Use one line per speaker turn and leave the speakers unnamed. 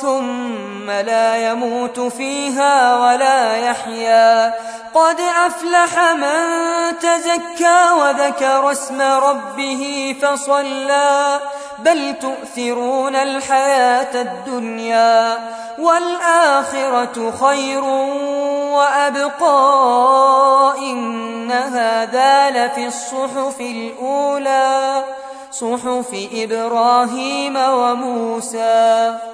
ثم لا يموت فيها ولا يحيا. قد أفلح من تزكى وذكر اسم ربه فصلى. بل تؤثرون الحياة الدنيا والآخرة خير وأبقى. إن هذا لفي الصحف الأولى. صحف إبراهيم وموسى.